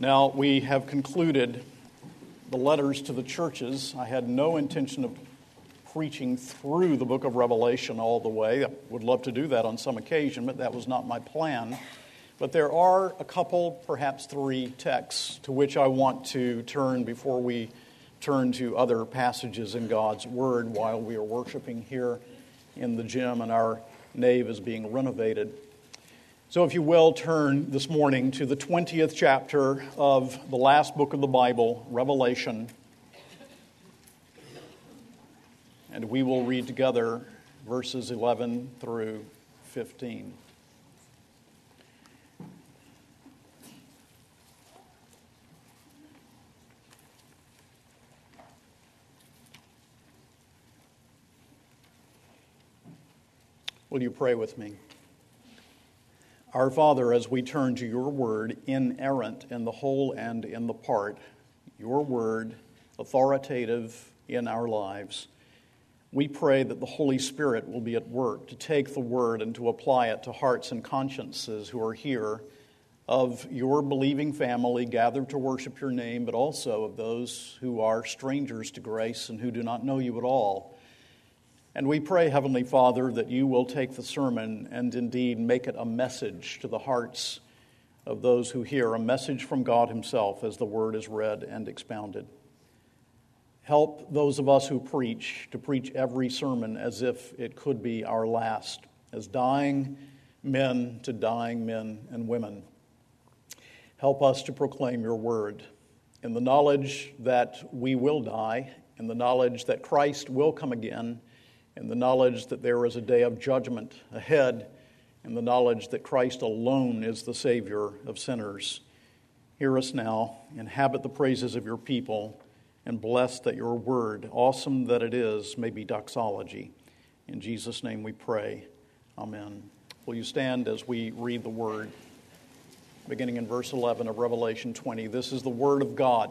Now, we have concluded the letters to the churches. I had no intention of preaching through the book of Revelation all the way. I would love to do that on some occasion, but that was not my plan. But there are a couple, perhaps three texts to which I want to turn before we turn to other passages in God's Word while we are worshiping here in the gym and our nave is being renovated. So, if you will, turn this morning to the 20th chapter of the last book of the Bible, Revelation. And we will read together verses 11 through 15. Will you pray with me? Our Father, as we turn to your word, inerrant in the whole and in the part, your word, authoritative in our lives, we pray that the Holy Spirit will be at work to take the word and to apply it to hearts and consciences who are here of your believing family gathered to worship your name, but also of those who are strangers to grace and who do not know you at all. And we pray, Heavenly Father, that you will take the sermon and indeed make it a message to the hearts of those who hear, a message from God Himself as the word is read and expounded. Help those of us who preach to preach every sermon as if it could be our last, as dying men to dying men and women. Help us to proclaim your word in the knowledge that we will die, in the knowledge that Christ will come again in the knowledge that there is a day of judgment ahead, in the knowledge that Christ alone is the Savior of sinners. Hear us now, inhabit the praises of your people, and bless that your word, awesome that it is, may be doxology. In Jesus' name we pray. Amen. Will you stand as we read the word? Beginning in verse 11 of Revelation 20. This is the word of God.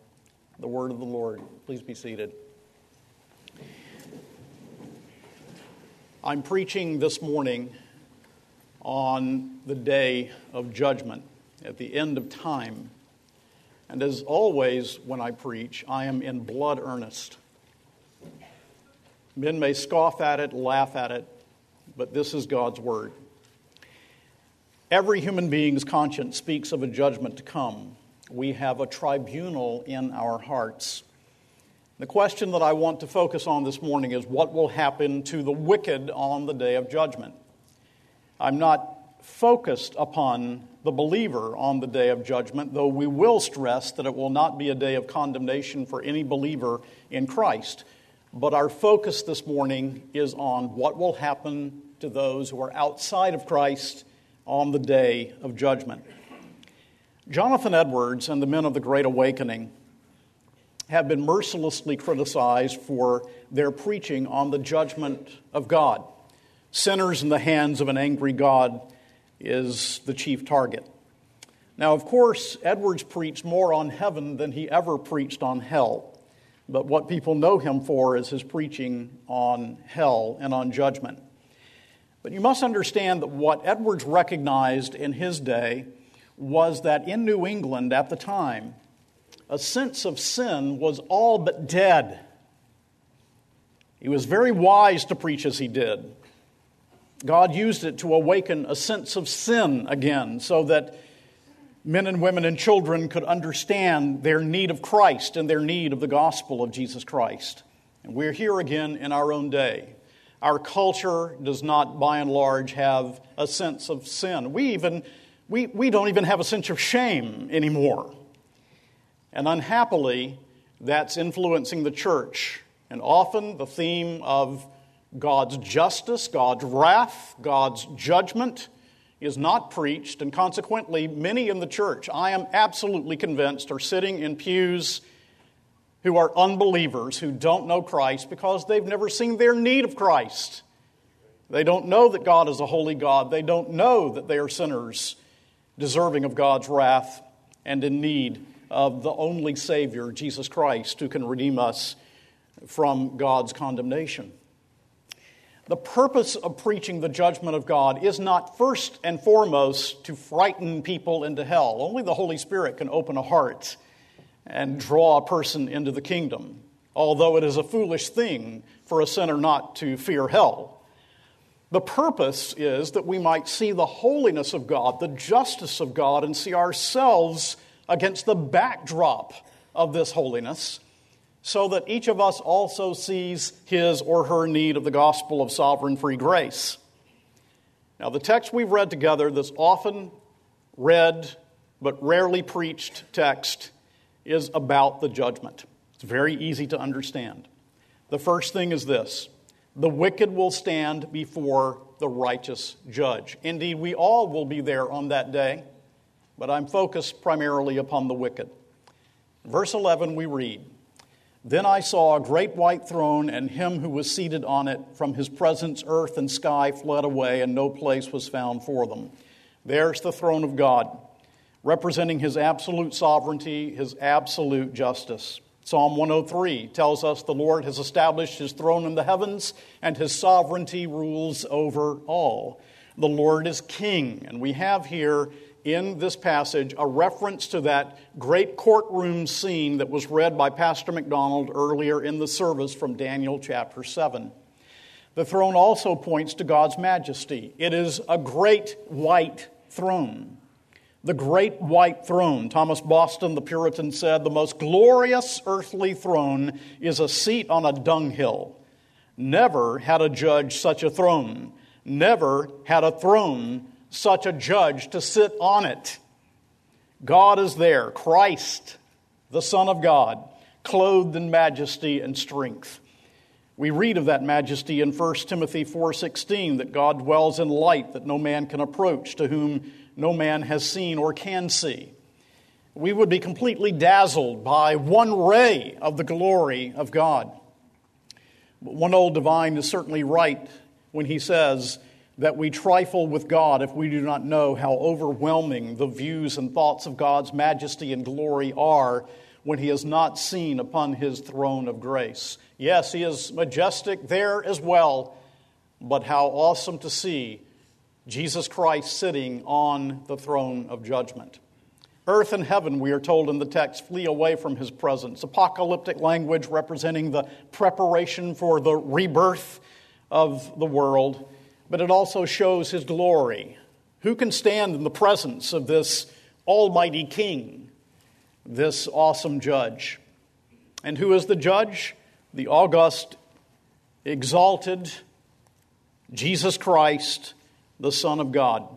the word of the Lord. Please be seated. I'm preaching this morning on the day of judgment, at the end of time. And as always, when I preach, I am in blood earnest. Men may scoff at it, laugh at it, but this is God's word. Every human being's conscience speaks of a judgment to come we have a tribunal in our hearts. The question that I want to focus on this morning is what will happen to the wicked on the day of judgment? I'm not focused upon the believer on the day of judgment, though we will stress that it will not be a day of condemnation for any believer in Christ. But our focus this morning is on what will happen to those who are outside of Christ on the day of judgment. Jonathan Edwards and the men of the Great Awakening have been mercilessly criticized for their preaching on the judgment of God. Sinners in the hands of an angry God is the chief target. Now, of course, Edwards preached more on heaven than he ever preached on hell. But what people know him for is his preaching on hell and on judgment. But you must understand that what Edwards recognized in his day was that in New England at the time, a sense of sin was all but dead. He was very wise to preach as he did. God used it to awaken a sense of sin again so that men and women and children could understand their need of Christ and their need of the gospel of Jesus Christ. And we're here again in our own day. Our culture does not, by and large, have a sense of sin. We, even, we, we don't even have a sense of shame anymore. And unhappily, that's influencing the church. And often the theme of God's justice, God's wrath, God's judgment is not preached, and consequently, many in the church, I am absolutely convinced, are sitting in pews who are unbelievers, who don't know Christ because they've never seen their need of Christ. They don't know that God is a holy God. They don't know that they are sinners, deserving of God's wrath and in need of the only Savior, Jesus Christ, who can redeem us from God's condemnation. The purpose of preaching the judgment of God is not first and foremost to frighten people into hell. Only the Holy Spirit can open a heart and draw a person into the kingdom, although it is a foolish thing for a sinner not to fear hell. The purpose is that we might see the holiness of God, the justice of God, and see ourselves against the backdrop of this holiness so that each of us also sees his or her need of the gospel of sovereign free grace. Now, the text we've read together, this often read but rarely preached text, is about the judgment. It's very easy to understand. The first thing is this the wicked will stand before the righteous judge. Indeed, we all will be there on that day, but I'm focused primarily upon the wicked. Verse 11, we read, then I saw a great white throne and him who was seated on it. From his presence, earth and sky fled away, and no place was found for them. There's the throne of God, representing his absolute sovereignty, his absolute justice. Psalm 103 tells us the Lord has established his throne in the heavens, and his sovereignty rules over all. The Lord is king, and we have here in this passage a reference to that great courtroom scene that was read by Pastor McDonald earlier in the service from Daniel chapter 7. The throne also points to God's majesty. It is a great white throne. The great white throne. Thomas Boston, the Puritan, said the most glorious earthly throne is a seat on a dunghill. Never had a judge such a throne. Never had a throne such a judge to sit on it. God is there, Christ, the Son of God, clothed in majesty and strength. We read of that majesty in 1 Timothy 4:16 that God dwells in light that no man can approach, to whom no man has seen or can see. We would be completely dazzled by one ray of the glory of God. But one old divine is certainly right when he says, that we trifle with God if we do not know how overwhelming the views and thoughts of God's majesty and glory are when he is not seen upon his throne of grace. Yes, he is majestic there as well, but how awesome to see Jesus Christ sitting on the throne of judgment. Earth and heaven, we are told in the text, flee away from his presence. Apocalyptic language representing the preparation for the rebirth of the world but it also shows his glory. Who can stand in the presence of this almighty king, this awesome judge? And who is the judge? The august, exalted Jesus Christ, the Son of God.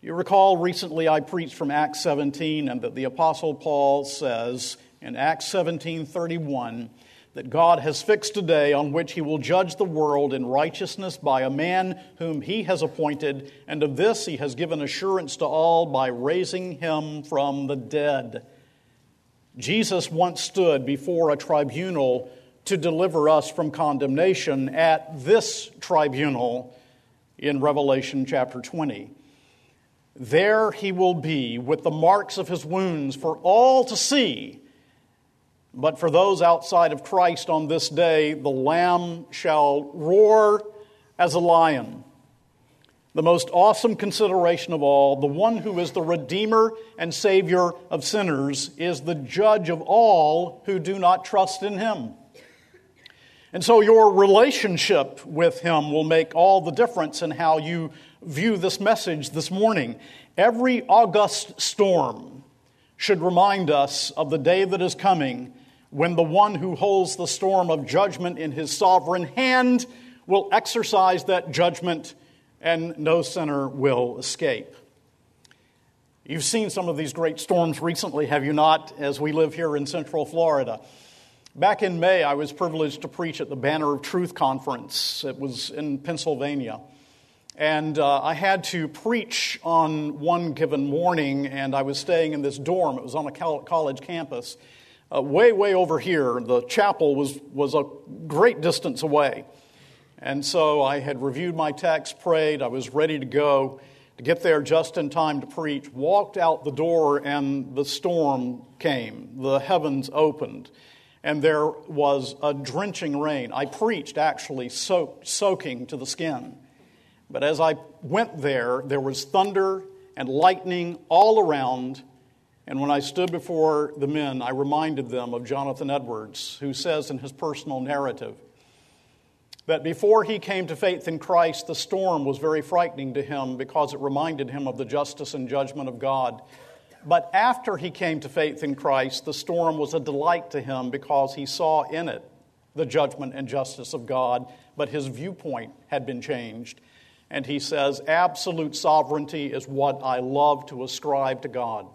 You recall recently I preached from Acts 17 and that the apostle Paul says in Acts 17:31 that God has fixed a day on which he will judge the world in righteousness by a man whom he has appointed, and of this he has given assurance to all by raising him from the dead. Jesus once stood before a tribunal to deliver us from condemnation at this tribunal in Revelation chapter 20. There he will be with the marks of his wounds for all to see but for those outside of Christ on this day, the Lamb shall roar as a lion. The most awesome consideration of all, the one who is the Redeemer and Savior of sinners, is the judge of all who do not trust in him. And so your relationship with Him will make all the difference in how you view this message this morning. Every August storm should remind us of the day that is coming when the one who holds the storm of judgment in his sovereign hand will exercise that judgment and no sinner will escape. You've seen some of these great storms recently, have you not, as we live here in Central Florida? Back in May, I was privileged to preach at the Banner of Truth conference. It was in Pennsylvania. And uh, I had to preach on one given morning, and I was staying in this dorm. It was on a college campus. Uh, way, way over here, the chapel was, was a great distance away. And so I had reviewed my text, prayed, I was ready to go to get there just in time to preach, walked out the door, and the storm came. The heavens opened and there was a drenching rain. I preached actually soaked, soaking to the skin. But as I went there, there was thunder and lightning all around. And when I stood before the men, I reminded them of Jonathan Edwards, who says in his personal narrative that before he came to faith in Christ, the storm was very frightening to him because it reminded him of the justice and judgment of God. But after he came to faith in Christ, the storm was a delight to him because he saw in it the judgment and justice of God, but his viewpoint had been changed. And he says, Absolute sovereignty is what I love to ascribe to God.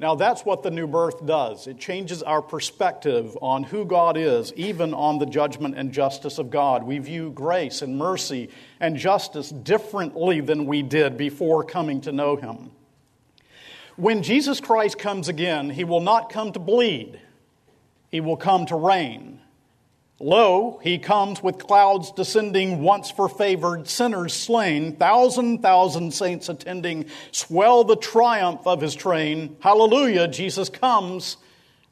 Now, that's what the new birth does. It changes our perspective on who God is, even on the judgment and justice of God. We view grace and mercy and justice differently than we did before coming to know Him. When Jesus Christ comes again, he will not come to bleed, he will come to reign. Lo, he comes with clouds descending, once for favored sinners slain, thousand, thousand saints attending, swell the triumph of his train. Hallelujah, Jesus comes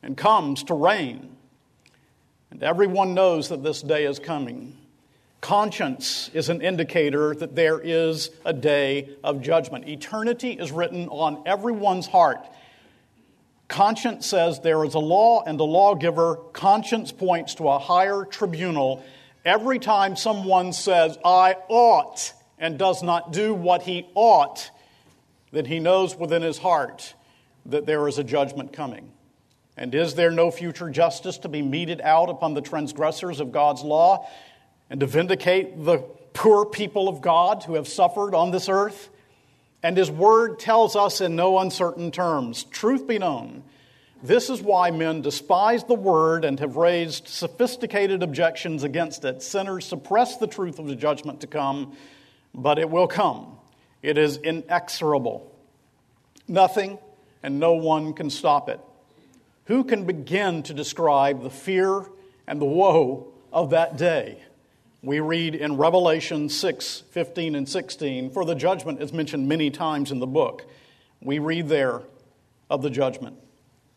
and comes to reign. And everyone knows that this day is coming. Conscience is an indicator that there is a day of judgment. Eternity is written on everyone's heart. Conscience says there is a law and a lawgiver. Conscience points to a higher tribunal. Every time someone says, I ought, and does not do what he ought, then he knows within his heart that there is a judgment coming. And is there no future justice to be meted out upon the transgressors of God's law? And to vindicate the poor people of God who have suffered on this earth. And his word tells us in no uncertain terms truth be known, this is why men despise the word and have raised sophisticated objections against it. Sinners suppress the truth of the judgment to come, but it will come. It is inexorable. Nothing and no one can stop it. Who can begin to describe the fear and the woe of that day? We read in Revelation 6 15 and 16, for the judgment is mentioned many times in the book. We read there of the judgment.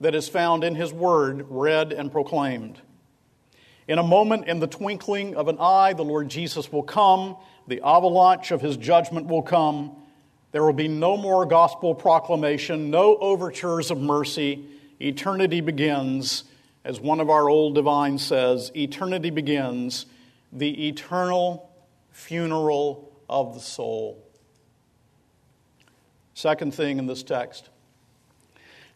that is found in his word, read and proclaimed. In a moment, in the twinkling of an eye, the Lord Jesus will come, the avalanche of his judgment will come there will be no more gospel proclamation, no overtures of mercy. Eternity begins, as one of our old divines says, eternity begins, the eternal funeral of the soul. Second thing in this text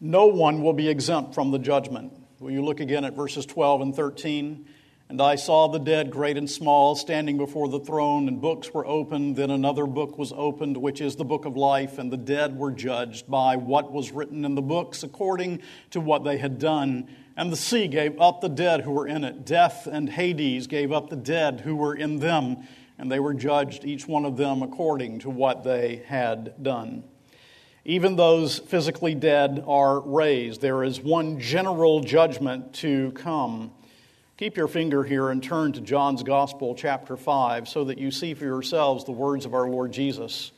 no one will be exempt from the judgment. Will you look again at verses 12 and 13? And I saw the dead, great and small, standing before the throne, and books were opened. Then another book was opened, which is the book of life, and the dead were judged by what was written in the books according to what they had done. And the sea gave up the dead who were in it. Death and Hades gave up the dead who were in them, and they were judged, each one of them according to what they had done. Even those physically dead are raised. There is one general judgment to come. Keep your finger here and turn to John's Gospel, chapter 5, so that you see for yourselves the words of our Lord Jesus,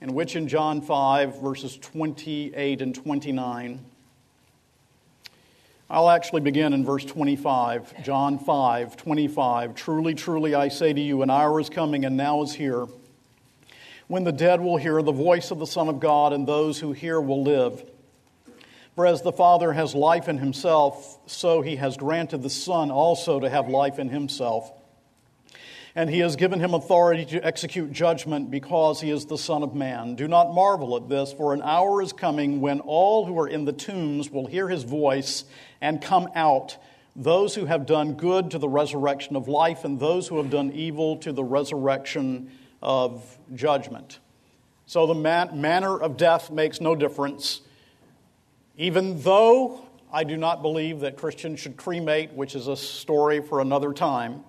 in which in John 5, verses 28 and 29, I'll actually begin in verse 25. John 5, 25. Truly, truly, I say to you, an hour is coming and now is here when the dead will hear the voice of the Son of God, and those who hear will live. For as the Father has life in himself, so he has granted the Son also to have life in himself. And he has given him authority to execute judgment because he is the Son of Man. Do not marvel at this, for an hour is coming when all who are in the tombs will hear his voice and come out, those who have done good to the resurrection of life, and those who have done evil to the resurrection of judgment. So the man- manner of death makes no difference. Even though I do not believe that Christians should cremate, which is a story for another time,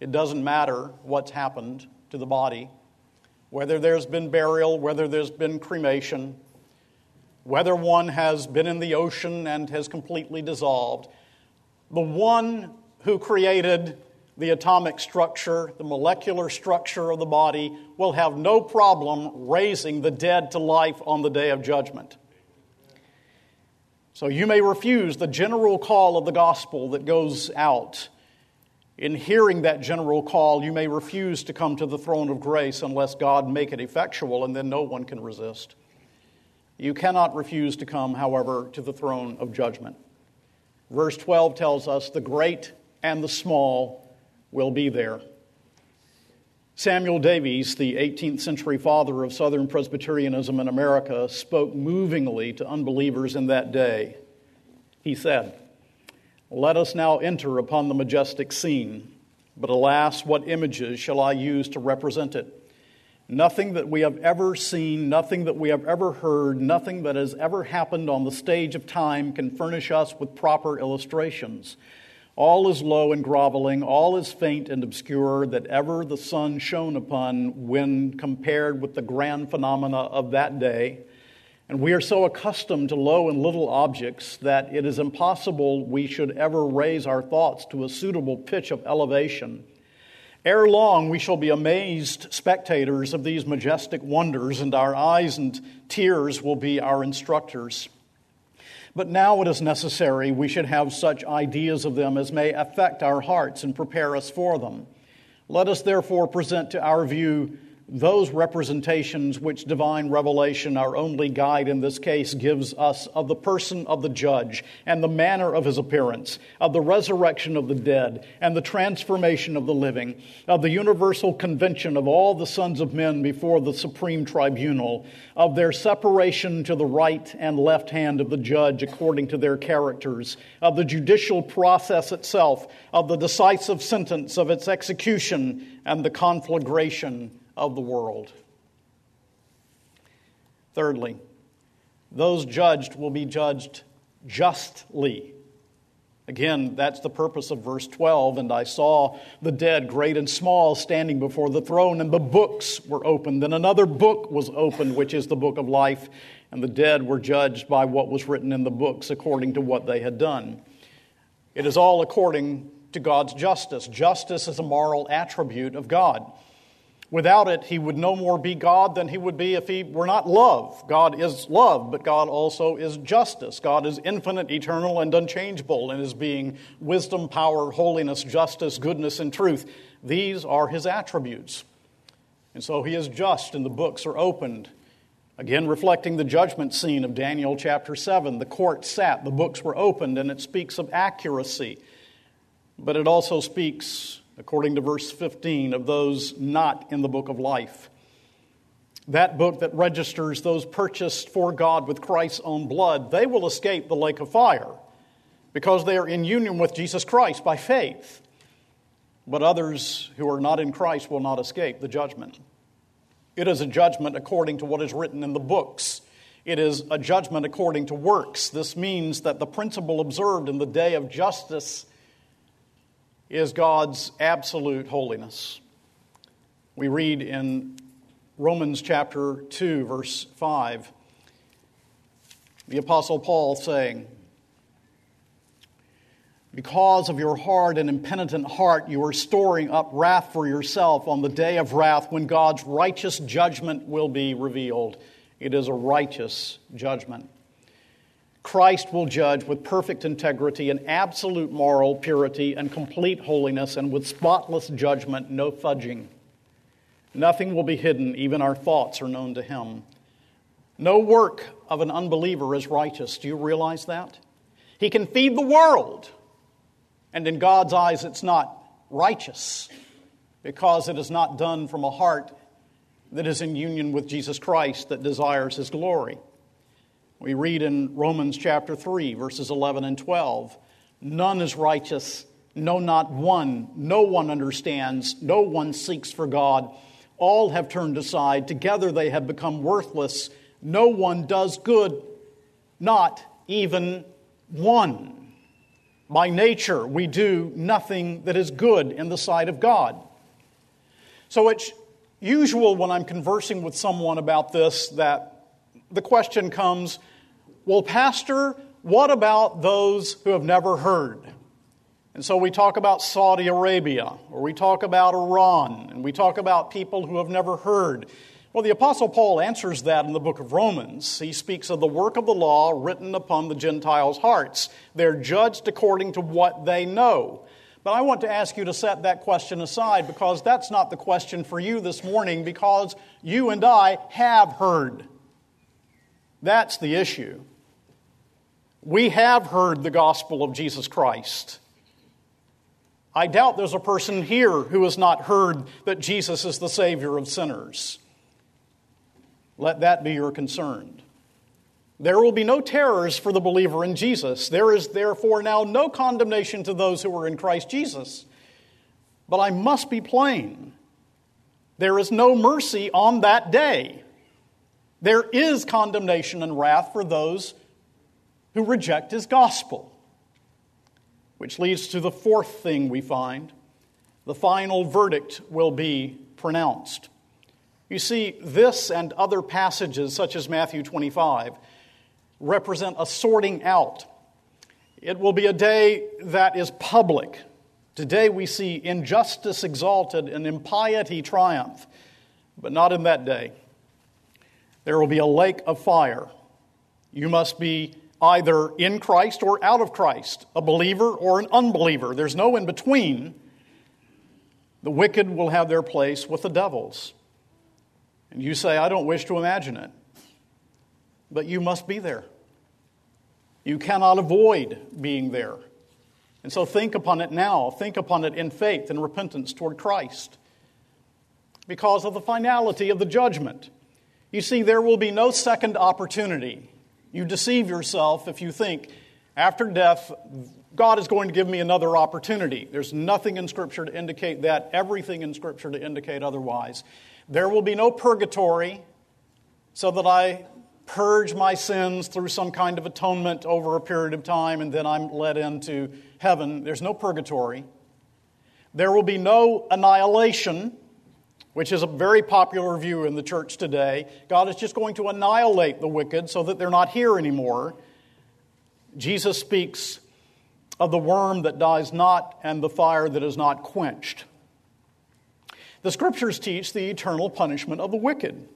it doesn't matter what's happened to the body, whether there's been burial, whether there's been cremation, whether one has been in the ocean and has completely dissolved. The one who created the atomic structure, the molecular structure of the body, will have no problem raising the dead to life on the day of judgment. So you may refuse the general call of the gospel that goes out. In hearing that general call, you may refuse to come to the throne of grace unless God make it effectual, and then no one can resist. You cannot refuse to come, however, to the throne of judgment. Verse 12 tells us the great and the small will be there. Samuel Davies, the 18th century father of Southern Presbyterianism in America, spoke movingly to unbelievers in that day. He said, Let us now enter upon the majestic scene, but alas, what images shall I use to represent it? Nothing that we have ever seen, nothing that we have ever heard, nothing that has ever happened on the stage of time can furnish us with proper illustrations. All is low and groveling, all is faint and obscure that ever the sun shone upon when compared with the grand phenomena of that day. And we are so accustomed to low and little objects that it is impossible we should ever raise our thoughts to a suitable pitch of elevation. Ere long, we shall be amazed spectators of these majestic wonders, and our eyes and tears will be our instructors. But now it is necessary we should have such ideas of them as may affect our hearts and prepare us for them. Let us therefore present to our view those representations which divine revelation, our only guide in this case, gives us of the person of the judge and the manner of his appearance, of the resurrection of the dead and the transformation of the living, of the universal convention of all the sons of men before the supreme tribunal, of their separation to the right and left hand of the judge according to their characters, of the judicial process itself, of the decisive sentence of its execution and the conflagration of the world. Thirdly, those judged will be judged justly. Again, that's the purpose of verse 12. And I saw the dead, great and small, standing before the throne, and the books were opened. And another book was opened, which is the book of life. And the dead were judged by what was written in the books according to what they had done. It is all according to God's justice. Justice is a moral attribute of God. Without it, he would no more be God than he would be if he were not love. God is love, but God also is justice. God is infinite, eternal, and unchangeable in his being wisdom, power, holiness, justice, goodness, and truth. These are his attributes. And so he is just, and the books are opened. Again, reflecting the judgment scene of Daniel chapter 7. The court sat, the books were opened, and it speaks of accuracy. But it also speaks according to verse 15, of those not in the book of life. That book that registers those purchased for God with Christ's own blood, they will escape the lake of fire because they are in union with Jesus Christ by faith. But others who are not in Christ will not escape the judgment. It is a judgment according to what is written in the books. It is a judgment according to works. This means that the principle observed in the day of justice is God's absolute holiness. We read in Romans chapter 2, verse 5, the Apostle Paul saying, Because of your hard and impenitent heart, you are storing up wrath for yourself on the day of wrath when God's righteous judgment will be revealed. It is a righteous judgment. Christ will judge with perfect integrity and absolute moral purity and complete holiness and with spotless judgment, no fudging. Nothing will be hidden, even our thoughts are known to him. No work of an unbeliever is righteous. Do you realize that? He can feed the world and in God's eyes, it's not righteous because it is not done from a heart that is in union with Jesus Christ that desires his glory. We read in Romans chapter 3, verses 11 and 12 None is righteous, no, not one. No one understands, no one seeks for God. All have turned aside. Together they have become worthless. No one does good, not even one. By nature, we do nothing that is good in the sight of God. So it's usual when I'm conversing with someone about this that the question comes well, Pastor, what about those who have never heard? And so we talk about Saudi Arabia, or we talk about Iran, and we talk about people who have never heard. Well, the Apostle Paul answers that in the book of Romans. He speaks of the work of the law written upon the Gentiles' hearts. They're judged according to what they know. But I want to ask you to set that question aside because that's not the question for you this morning because you and I have heard. That's the issue. We have heard the gospel of Jesus Christ. I doubt there's a person here who has not heard that Jesus is the Savior of sinners. Let that be your concern. There will be no terrors for the believer in Jesus. There is therefore now no condemnation to those who are in Christ Jesus. But I must be plain. There is no mercy on that day. There is condemnation and wrath for those who reject his gospel. Which leads to the fourth thing we find the final verdict will be pronounced. You see, this and other passages, such as Matthew 25, represent a sorting out. It will be a day that is public. Today we see injustice exalted and impiety triumph, but not in that day. There will be a lake of fire. You must be either in Christ or out of Christ, a believer or an unbeliever. There's no in between. The wicked will have their place with the devils. And you say, I don't wish to imagine it. But you must be there. You cannot avoid being there. And so think upon it now. Think upon it in faith and repentance toward Christ. Because of the finality of the judgment. You see, there will be no second opportunity. You deceive yourself if you think, after death, God is going to give me another opportunity. There's nothing in Scripture to indicate that, everything in Scripture to indicate otherwise. There will be no purgatory so that I purge my sins through some kind of atonement over a period of time and then I'm led into heaven. There's no purgatory. There will be no annihilation, which is a very popular view in the church today. God is just going to annihilate the wicked so that they're not here anymore. Jesus speaks of the worm that dies not and the fire that is not quenched. The scriptures teach the eternal punishment of the wicked.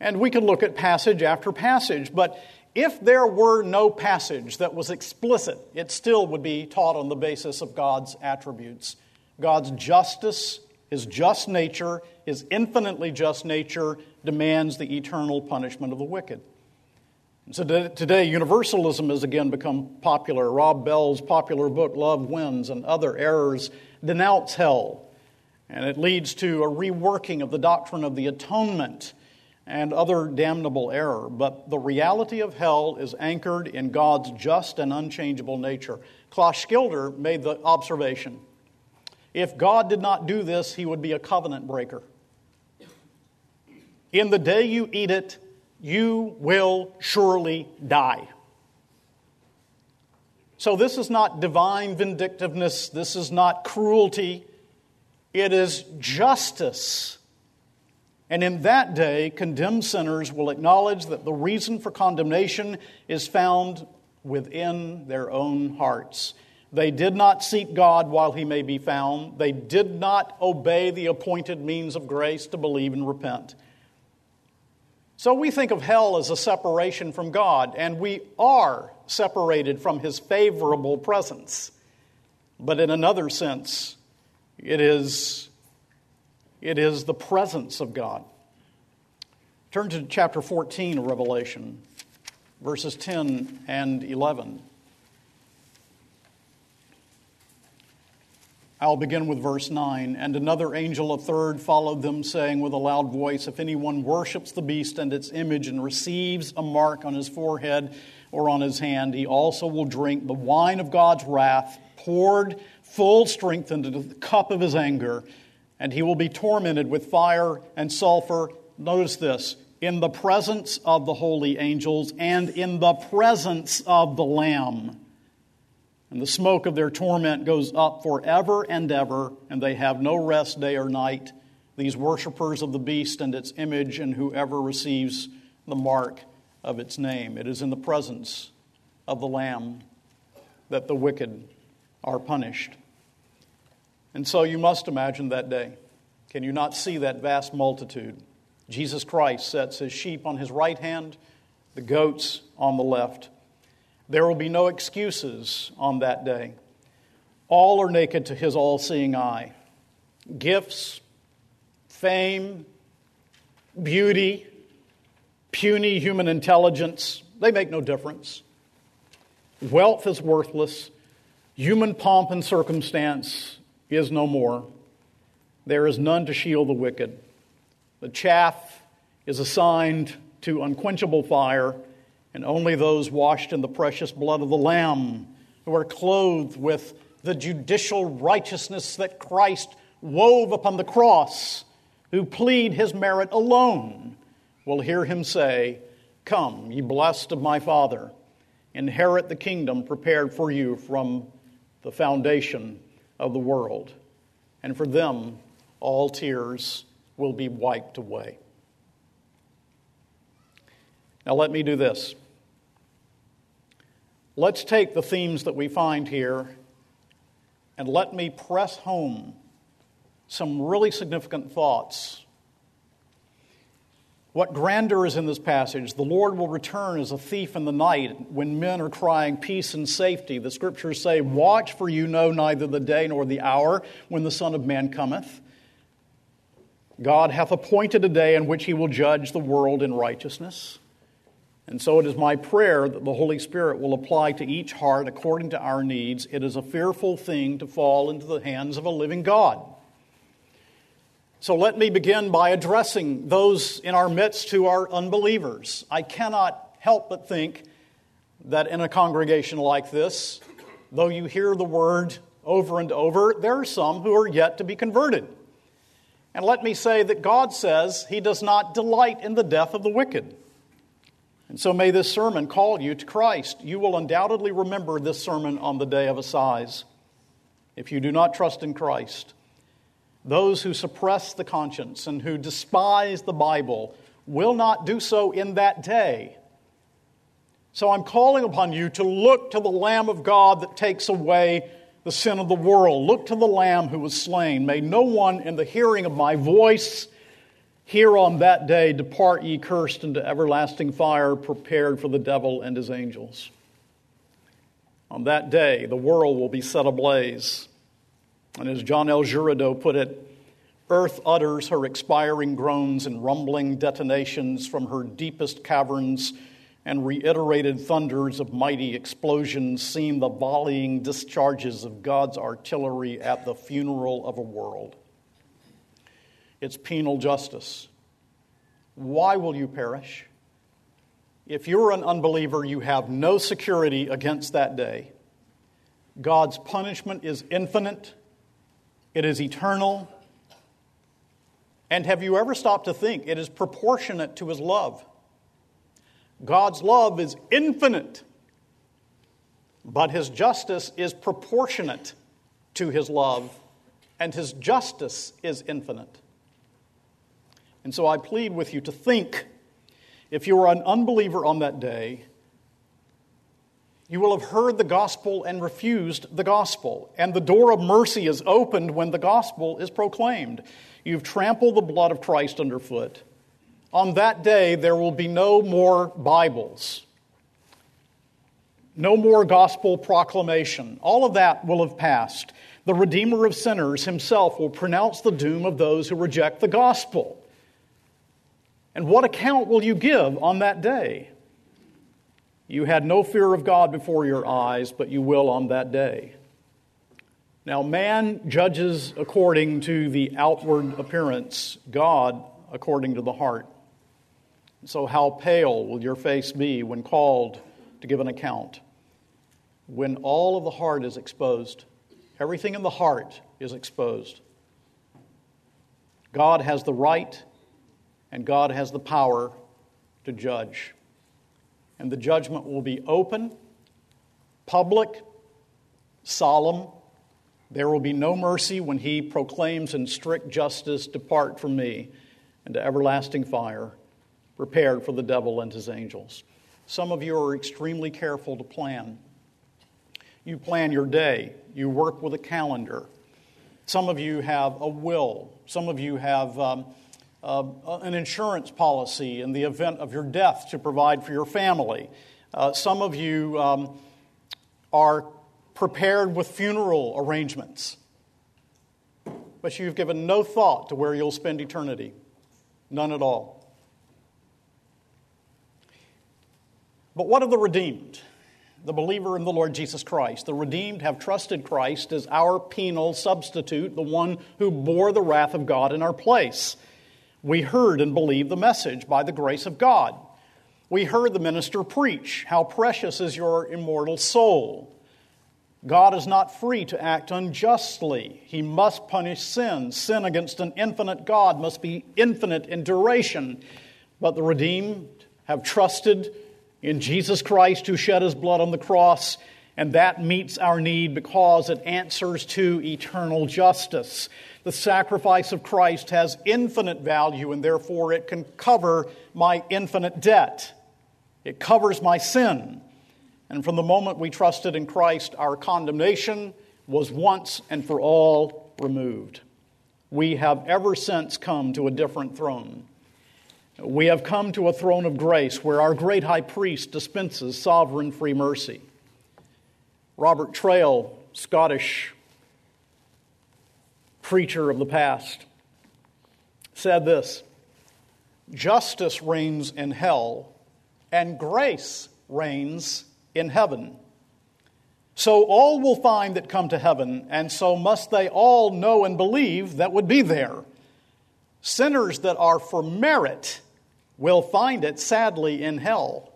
And we can look at passage after passage, but if there were no passage that was explicit, it still would be taught on the basis of God's attributes. God's justice, his just nature, his infinitely just nature demands the eternal punishment of the wicked. So today, universalism has again become popular. Rob Bell's popular book, Love Wins, and other errors denounce hell and it leads to a reworking of the doctrine of the atonement and other damnable error. But the reality of hell is anchored in God's just and unchangeable nature. Klaus Schilder made the observation if God did not do this, he would be a covenant breaker. In the day you eat it, you will surely die. So, this is not divine vindictiveness, this is not cruelty. It is justice. And in that day, condemned sinners will acknowledge that the reason for condemnation is found within their own hearts. They did not seek God while he may be found. They did not obey the appointed means of grace to believe and repent. So we think of hell as a separation from God, and we are separated from his favorable presence. But in another sense, it is, it is the presence of God. Turn to chapter 14 of Revelation, verses 10 and 11. I'll begin with verse 9. And another angel, a third, followed them, saying with a loud voice If anyone worships the beast and its image and receives a mark on his forehead or on his hand, he also will drink the wine of God's wrath, poured full strength into the cup of his anger, and he will be tormented with fire and sulfur. Notice this in the presence of the holy angels and in the presence of the Lamb. And the smoke of their torment goes up forever and ever, and they have no rest day or night, these worshippers of the beast and its image, and whoever receives the mark of its name. It is in the presence of the Lamb that the wicked are punished. And so you must imagine that day. Can you not see that vast multitude? Jesus Christ sets his sheep on his right hand, the goats on the left. There will be no excuses on that day. All are naked to his all seeing eye. Gifts, fame, beauty, puny human intelligence, they make no difference. Wealth is worthless. Human pomp and circumstance is no more. There is none to shield the wicked. The chaff is assigned to unquenchable fire and only those washed in the precious blood of the Lamb, who are clothed with the judicial righteousness that Christ wove upon the cross, who plead his merit alone, will hear him say, Come, ye blessed of my Father, inherit the kingdom prepared for you from the foundation of the world. And for them, all tears will be wiped away. Now, let me do this. Let's take the themes that we find here and let me press home some really significant thoughts. What grandeur is in this passage? The Lord will return as a thief in the night when men are crying peace and safety. The scriptures say, Watch, for you know neither the day nor the hour when the Son of Man cometh. God hath appointed a day in which he will judge the world in righteousness. And so it is my prayer that the Holy Spirit will apply to each heart according to our needs. It is a fearful thing to fall into the hands of a living God. So let me begin by addressing those in our midst who are unbelievers. I cannot help but think that in a congregation like this, though you hear the word over and over, there are some who are yet to be converted. And let me say that God says He does not delight in the death of the wicked. And so may this sermon call you to Christ. You will undoubtedly remember this sermon on the day of assize if you do not trust in Christ. Those who suppress the conscience and who despise the Bible will not do so in that day. So I'm calling upon you to look to the Lamb of God that takes away the sin of the world. Look to the Lamb who was slain. May no one in the hearing of my voice here on that day, depart ye cursed into everlasting fire, prepared for the devil and his angels. On that day, the world will be set ablaze. And as John L. Girardeau put it, earth utters her expiring groans and rumbling detonations from her deepest caverns, and reiterated thunders of mighty explosions seem the volleying discharges of God's artillery at the funeral of a world it's penal justice. Why will you perish? If you're an unbeliever, you have no security against that day. God's punishment is infinite, it is eternal. And have you ever stopped to think it is proportionate to his love? God's love is infinite, but his justice is proportionate to his love, and his justice is infinite. And so I plead with you to think if you are an unbeliever on that day, You will have heard the gospel and refused the gospel, and the door of mercy is opened when the gospel is proclaimed. You've trampled the blood of Christ underfoot. On that day, there will be no more Bibles, no more gospel proclamation. All of that will have passed. The Redeemer of sinners himself will pronounce the doom of those who reject the gospel. And what account will you give on that day? You had no fear of God before your eyes, but you will on that day. Now, man judges according to the outward appearance, God according to the heart. So, how pale will your face be when called to give an account? When all of the heart is exposed, everything in the heart is exposed. God has the right and God has the power to judge and the judgment will be open, public, solemn. There will be no mercy when he proclaims in strict justice, Depart from me into everlasting fire, prepared for the devil and his angels. Some of you are extremely careful to plan. You plan your day, you work with a calendar. Some of you have a will, some of you have. Um, uh, an insurance policy in the event of your death to provide for your family. Uh, some of you um, are prepared with funeral arrangements, but you've given no thought to where you'll spend eternity. None at all. But what of the redeemed? The believer in the Lord Jesus Christ. The redeemed have trusted Christ as our penal substitute, the one who bore the wrath of God in our place. We heard and believed the message by the grace of God. We heard the minister preach, How precious is your immortal soul. God is not free to act unjustly. He must punish sin. Sin against an infinite God must be infinite in duration. But the redeemed have trusted in Jesus Christ who shed his blood on the cross, and that meets our need because it answers to eternal justice. The sacrifice of Christ has infinite value, and therefore it can cover my infinite debt. It covers my sin. And from the moment we trusted in Christ, our condemnation was once and for all removed. We have ever since come to a different throne. We have come to a throne of grace where our great high priest dispenses sovereign free mercy. Robert Traill, Scottish preacher of the past, said this Justice reigns in hell, and grace reigns in heaven. So all will find that come to heaven, and so must they all know and believe that would be there. Sinners that are for merit will find it sadly in hell.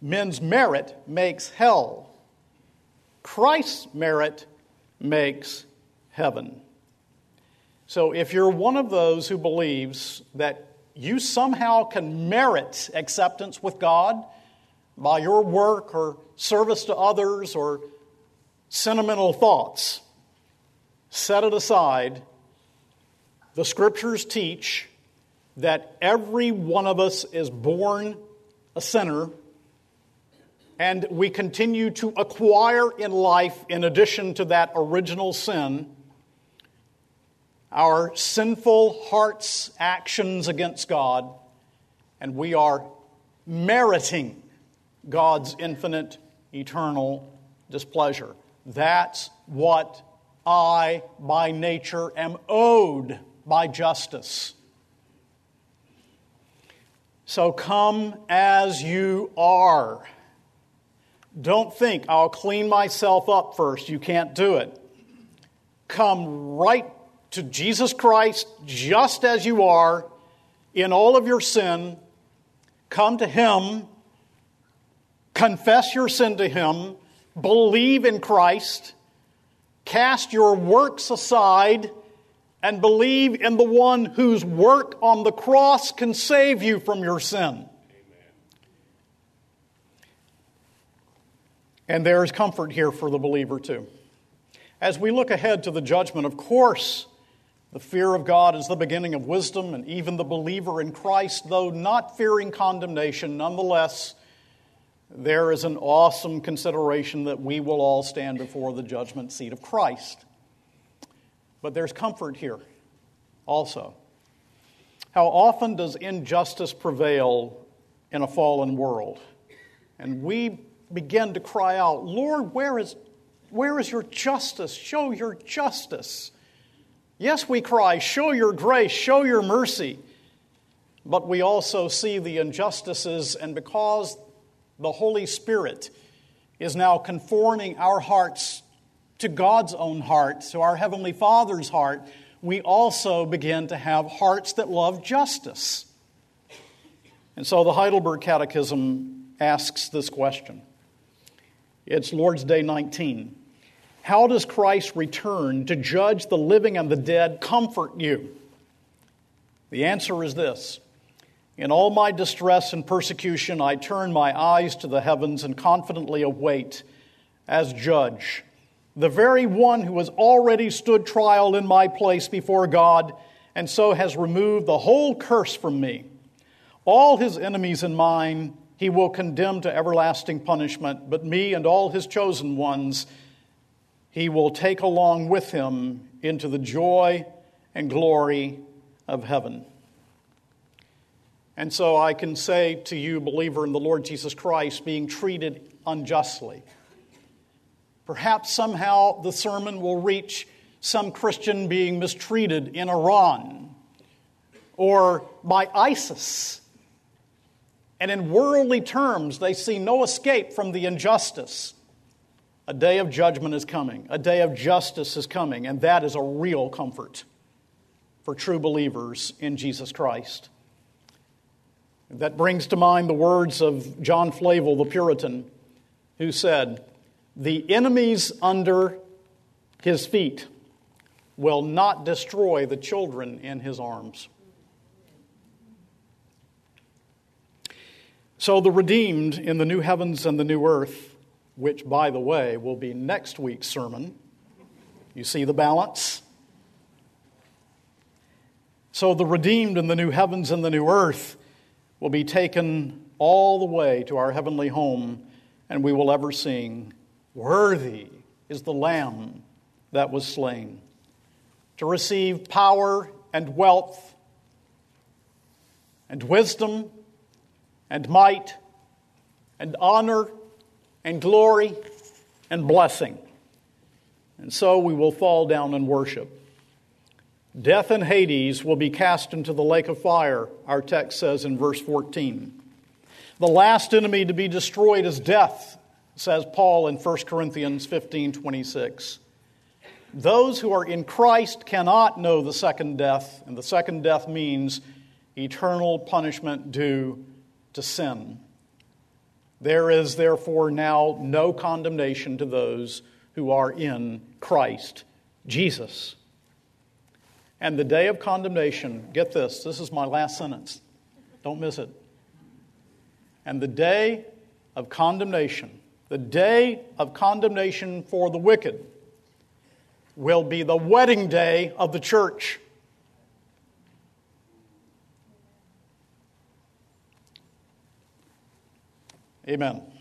Men's merit makes hell. Christ's merit makes heaven. So if you're one of those who believes that you somehow can merit acceptance with God by your work or service to others or sentimental thoughts, set it aside. The scriptures teach that every one of us is born a sinner and we continue to acquire in life, in addition to that original sin, our sinful heart's actions against God, and we are meriting God's infinite, eternal displeasure. That's what I, by nature, am owed by justice. So come as you are. Don't think, I'll clean myself up first. You can't do it. Come right to Jesus Christ just as you are in all of your sin. Come to Him, confess your sin to Him, believe in Christ, cast your works aside, and believe in the one whose work on the cross can save you from your sin. And there is comfort here for the believer, too. As we look ahead to the judgment, of course, the fear of God is the beginning of wisdom, and even the believer in Christ, though not fearing condemnation, nonetheless there is an awesome consideration that we will all stand before the judgment seat of Christ. But there's comfort here also. How often does injustice prevail in a fallen world? And we begin to cry out, Lord, where is, where is your justice? Show your justice. Yes, we cry, show your grace, show your mercy. But we also see the injustices, and because the Holy Spirit is now conforming our hearts to God's own heart, to our Heavenly Father's heart, we also begin to have hearts that love justice. And so the Heidelberg Catechism asks this question. It's Lord's Day 19. How does Christ return to judge the living and the dead comfort you? The answer is this In all my distress and persecution, I turn my eyes to the heavens and confidently await, as judge, the very one who has already stood trial in my place before God and so has removed the whole curse from me. All his enemies and mine he will condemn to everlasting punishment, but me and all his chosen ones he will take along with him into the joy and glory of heaven. And so I can say to you, believer in the Lord Jesus Christ, being treated unjustly. Perhaps somehow the sermon will reach some Christian being mistreated in Iran or by ISIS. And in worldly terms, they see no escape from the injustice. A day of judgment is coming, a day of justice is coming, and that is a real comfort for true believers in Jesus Christ. That brings to mind the words of John Flavel, the Puritan, who said, The enemies under his feet will not destroy the children in his arms. So the redeemed in the new heavens and the new earth which, by the way, will be next week's sermon. You see the balance? So the redeemed in the new heavens and the new earth will be taken all the way to our heavenly home, and we will ever sing, Worthy is the Lamb that was slain, to receive power and wealth and wisdom and might and honor and glory and blessing. And so we will fall down and worship. Death and Hades will be cast into the lake of fire, our text says in verse 14. The last enemy to be destroyed is death, says Paul in 1 Corinthians 15 26. Those who are in Christ cannot know the second death, and the second death means eternal punishment due to sin. There is therefore now no condemnation to those who are in Christ Jesus. And the day of condemnation, get this, this is my last sentence. Don't miss it. And the day of condemnation, the day of condemnation for the wicked, will be the wedding day of the church. Amen.